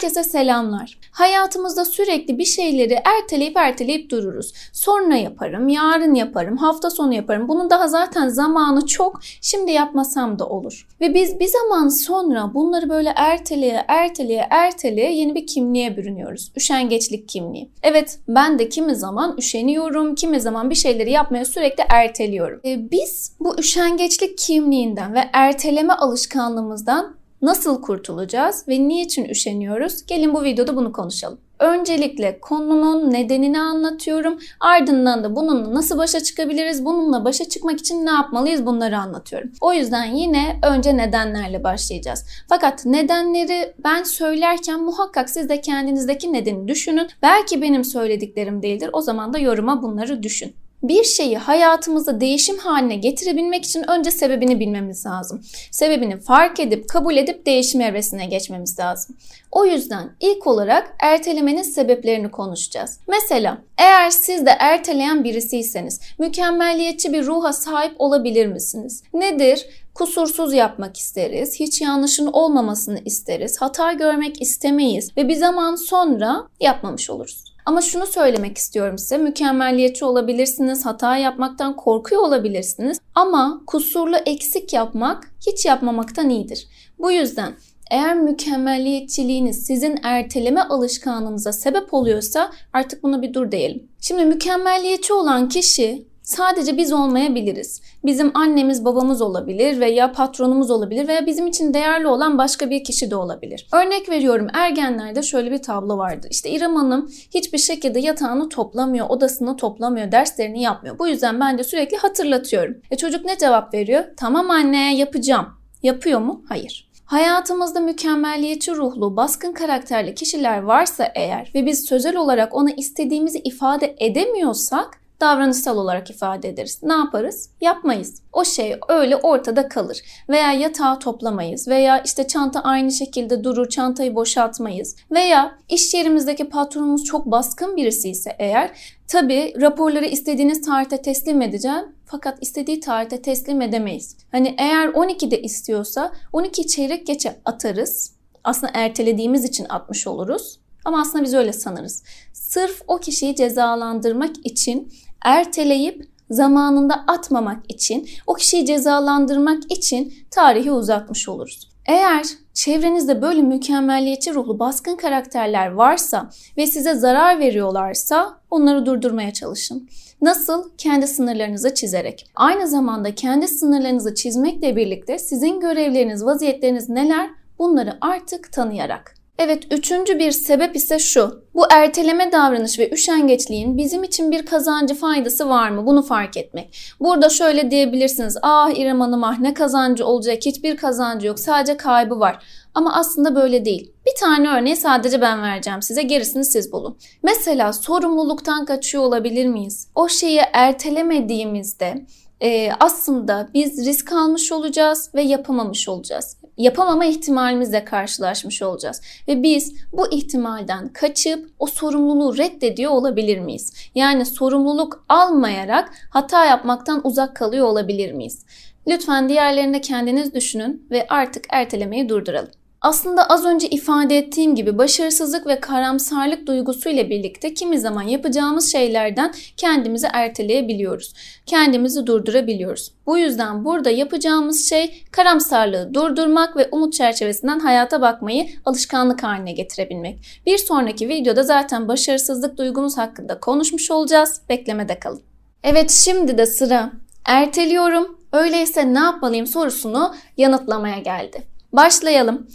Herkese selamlar. Hayatımızda sürekli bir şeyleri erteleyip erteleyip dururuz. Sonra yaparım, yarın yaparım, hafta sonu yaparım. Bunun daha zaten zamanı çok. Şimdi yapmasam da olur. Ve biz bir zaman sonra bunları böyle erteleye, erteleye, erteleye yeni bir kimliğe bürünüyoruz. Üşengeçlik kimliği. Evet, ben de kimi zaman üşeniyorum, kimi zaman bir şeyleri yapmaya sürekli erteliyorum. E, biz bu üşengeçlik kimliğinden ve erteleme alışkanlığımızdan Nasıl kurtulacağız ve niçin üşeniyoruz? Gelin bu videoda bunu konuşalım. Öncelikle konunun nedenini anlatıyorum. Ardından da bununla nasıl başa çıkabiliriz? Bununla başa çıkmak için ne yapmalıyız? Bunları anlatıyorum. O yüzden yine önce nedenlerle başlayacağız. Fakat nedenleri ben söylerken muhakkak siz de kendinizdeki nedeni düşünün. Belki benim söylediklerim değildir. O zaman da yoruma bunları düşün. Bir şeyi hayatımızda değişim haline getirebilmek için önce sebebini bilmemiz lazım. Sebebini fark edip, kabul edip değişim evresine geçmemiz lazım. O yüzden ilk olarak ertelemenin sebeplerini konuşacağız. Mesela eğer siz de erteleyen birisiyseniz mükemmelliyetçi bir ruha sahip olabilir misiniz? Nedir? Kusursuz yapmak isteriz, hiç yanlışın olmamasını isteriz, hata görmek istemeyiz ve bir zaman sonra yapmamış oluruz. Ama şunu söylemek istiyorum size. Mükemmelliyetçi olabilirsiniz, hata yapmaktan korkuyor olabilirsiniz ama kusurlu eksik yapmak hiç yapmamaktan iyidir. Bu yüzden eğer mükemmelliyetçiliğiniz sizin erteleme alışkanlığınıza sebep oluyorsa artık buna bir dur diyelim. Şimdi mükemmelliyetçi olan kişi sadece biz olmayabiliriz. Bizim annemiz babamız olabilir veya patronumuz olabilir veya bizim için değerli olan başka bir kişi de olabilir. Örnek veriyorum ergenlerde şöyle bir tablo vardı. İşte İrem Hanım hiçbir şekilde yatağını toplamıyor, odasını toplamıyor, derslerini yapmıyor. Bu yüzden ben de sürekli hatırlatıyorum. E çocuk ne cevap veriyor? Tamam anne yapacağım. Yapıyor mu? Hayır. Hayatımızda mükemmelliyetçi ruhlu, baskın karakterli kişiler varsa eğer ve biz sözel olarak ona istediğimizi ifade edemiyorsak davranışsal olarak ifade ederiz. Ne yaparız? Yapmayız. O şey öyle ortada kalır. Veya yatağı toplamayız. Veya işte çanta aynı şekilde durur, çantayı boşaltmayız. Veya iş yerimizdeki patronumuz çok baskın birisi ise eğer Tabi raporları istediğiniz tarihte teslim edeceğim fakat istediği tarihte teslim edemeyiz. Hani eğer 12'de istiyorsa 12 çeyrek geçe atarız. Aslında ertelediğimiz için atmış oluruz. Ama aslında biz öyle sanırız. Sırf o kişiyi cezalandırmak için erteleyip zamanında atmamak için, o kişiyi cezalandırmak için tarihi uzatmış oluruz. Eğer çevrenizde böyle mükemmelliyetçi ruhlu baskın karakterler varsa ve size zarar veriyorlarsa onları durdurmaya çalışın. Nasıl? Kendi sınırlarınızı çizerek. Aynı zamanda kendi sınırlarınızı çizmekle birlikte sizin görevleriniz, vaziyetleriniz neler? Bunları artık tanıyarak. Evet, üçüncü bir sebep ise şu. Bu erteleme davranış ve üşengeçliğin bizim için bir kazancı faydası var mı? Bunu fark etmek. Burada şöyle diyebilirsiniz. Ah İrem Hanım ah ne kazancı olacak? Hiçbir kazancı yok. Sadece kaybı var. Ama aslında böyle değil. Bir tane örneği sadece ben vereceğim size. Gerisini siz bulun. Mesela sorumluluktan kaçıyor olabilir miyiz? O şeyi ertelemediğimizde e, aslında biz risk almış olacağız ve yapamamış olacağız yapamama ihtimalimizle karşılaşmış olacağız. Ve biz bu ihtimalden kaçıp o sorumluluğu reddediyor olabilir miyiz? Yani sorumluluk almayarak hata yapmaktan uzak kalıyor olabilir miyiz? Lütfen diğerlerinde kendiniz düşünün ve artık ertelemeyi durduralım. Aslında az önce ifade ettiğim gibi başarısızlık ve karamsarlık duygusuyla birlikte kimi zaman yapacağımız şeylerden kendimizi erteleyebiliyoruz. Kendimizi durdurabiliyoruz. Bu yüzden burada yapacağımız şey karamsarlığı durdurmak ve umut çerçevesinden hayata bakmayı alışkanlık haline getirebilmek. Bir sonraki videoda zaten başarısızlık duygumuz hakkında konuşmuş olacağız. Beklemede kalın. Evet şimdi de sıra erteliyorum. Öyleyse ne yapmalıyım sorusunu yanıtlamaya geldi. Başlayalım.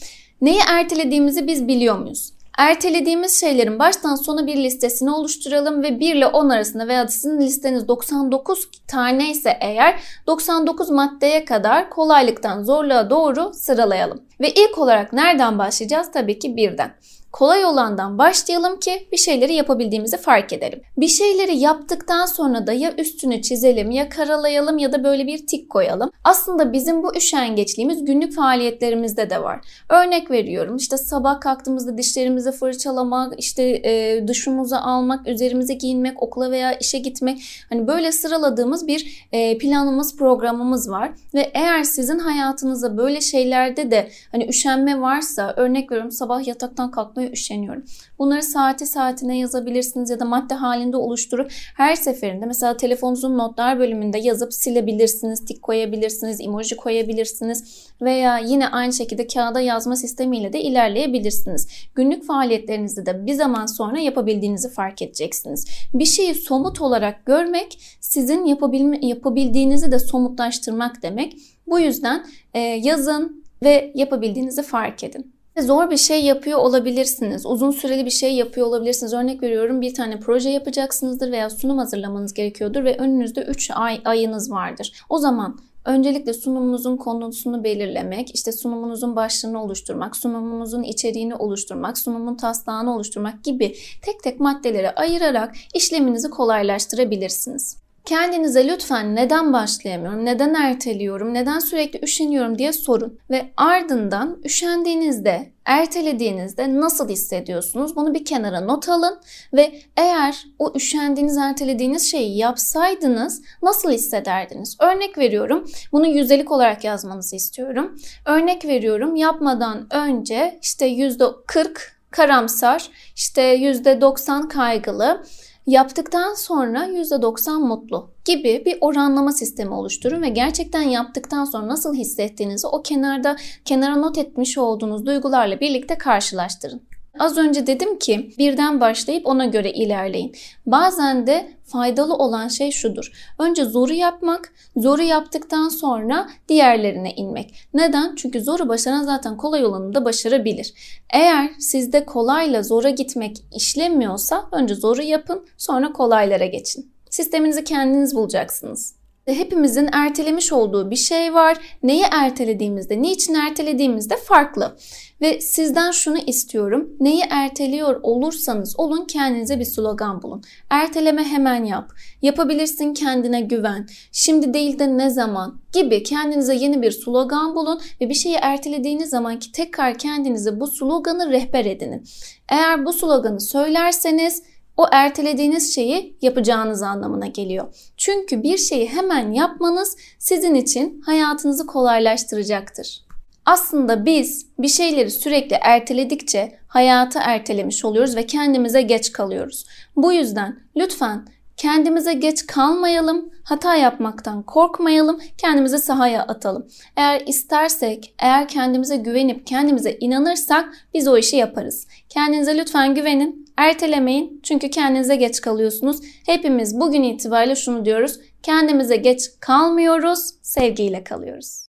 Neyi ertelediğimizi biz biliyor muyuz? Ertelediğimiz şeylerin baştan sona bir listesini oluşturalım ve 1 ile 10 arasında veya sizin listeniz 99 tane ise eğer 99 maddeye kadar kolaylıktan zorluğa doğru sıralayalım. Ve ilk olarak nereden başlayacağız? Tabii ki birden kolay olandan başlayalım ki bir şeyleri yapabildiğimizi fark edelim. Bir şeyleri yaptıktan sonra da ya üstünü çizelim ya karalayalım ya da böyle bir tik koyalım. Aslında bizim bu üşengeçliğimiz günlük faaliyetlerimizde de var. Örnek veriyorum işte sabah kalktığımızda dişlerimizi fırçalamak, işte e, duşumuzu almak, üzerimize giyinmek, okula veya işe gitmek. Hani böyle sıraladığımız bir e, planımız, programımız var. Ve eğer sizin hayatınızda böyle şeylerde de Hani üşenme varsa örnek veriyorum sabah yataktan kalkmaya üşeniyorum. Bunları saati saatine yazabilirsiniz ya da madde halinde oluşturup her seferinde mesela telefonunuzun notlar bölümünde yazıp silebilirsiniz, tik koyabilirsiniz, emoji koyabilirsiniz veya yine aynı şekilde kağıda yazma sistemiyle de ilerleyebilirsiniz. Günlük faaliyetlerinizi de bir zaman sonra yapabildiğinizi fark edeceksiniz. Bir şeyi somut olarak görmek sizin yapabilme, yapabildiğinizi de somutlaştırmak demek. Bu yüzden e, yazın ve yapabildiğinizi fark edin. Zor bir şey yapıyor olabilirsiniz. Uzun süreli bir şey yapıyor olabilirsiniz. Örnek veriyorum bir tane proje yapacaksınızdır veya sunum hazırlamanız gerekiyordur ve önünüzde 3 ay ayınız vardır. O zaman Öncelikle sunumunuzun konusunu belirlemek, işte sunumunuzun başlığını oluşturmak, sunumunuzun içeriğini oluşturmak, sunumun taslağını oluşturmak gibi tek tek maddelere ayırarak işleminizi kolaylaştırabilirsiniz. Kendinize lütfen neden başlayamıyorum, neden erteliyorum, neden sürekli üşeniyorum diye sorun. Ve ardından üşendiğinizde, ertelediğinizde nasıl hissediyorsunuz? Bunu bir kenara not alın ve eğer o üşendiğiniz, ertelediğiniz şeyi yapsaydınız nasıl hissederdiniz? Örnek veriyorum. Bunu yüzdelik olarak yazmanızı istiyorum. Örnek veriyorum. Yapmadan önce işte %40 karamsar, işte %90 kaygılı, Yaptıktan sonra %90 mutlu gibi bir oranlama sistemi oluşturun ve gerçekten yaptıktan sonra nasıl hissettiğinizi o kenarda kenara not etmiş olduğunuz duygularla birlikte karşılaştırın. Az önce dedim ki birden başlayıp ona göre ilerleyin. Bazen de faydalı olan şey şudur. Önce zoru yapmak, zoru yaptıktan sonra diğerlerine inmek. Neden? Çünkü zoru başaran zaten kolay olanı da başarabilir. Eğer sizde kolayla zora gitmek işlemiyorsa önce zoru yapın, sonra kolaylara geçin. Sisteminizi kendiniz bulacaksınız. Hepimizin ertelemiş olduğu bir şey var. Neyi ertelediğimizde, niçin ertelediğimizde farklı. Ve sizden şunu istiyorum. Neyi erteliyor olursanız olun kendinize bir slogan bulun. Erteleme hemen yap. Yapabilirsin kendine güven. Şimdi değil de ne zaman gibi kendinize yeni bir slogan bulun ve bir şeyi ertelediğiniz zaman ki tekrar kendinize bu sloganı rehber edinin. Eğer bu sloganı söylerseniz o ertelediğiniz şeyi yapacağınız anlamına geliyor. Çünkü bir şeyi hemen yapmanız sizin için hayatınızı kolaylaştıracaktır. Aslında biz bir şeyleri sürekli erteledikçe hayatı ertelemiş oluyoruz ve kendimize geç kalıyoruz. Bu yüzden lütfen kendimize geç kalmayalım, hata yapmaktan korkmayalım, kendimizi sahaya atalım. Eğer istersek, eğer kendimize güvenip kendimize inanırsak biz o işi yaparız. Kendinize lütfen güvenin, ertelemeyin çünkü kendinize geç kalıyorsunuz. Hepimiz bugün itibariyle şunu diyoruz, kendimize geç kalmıyoruz, sevgiyle kalıyoruz.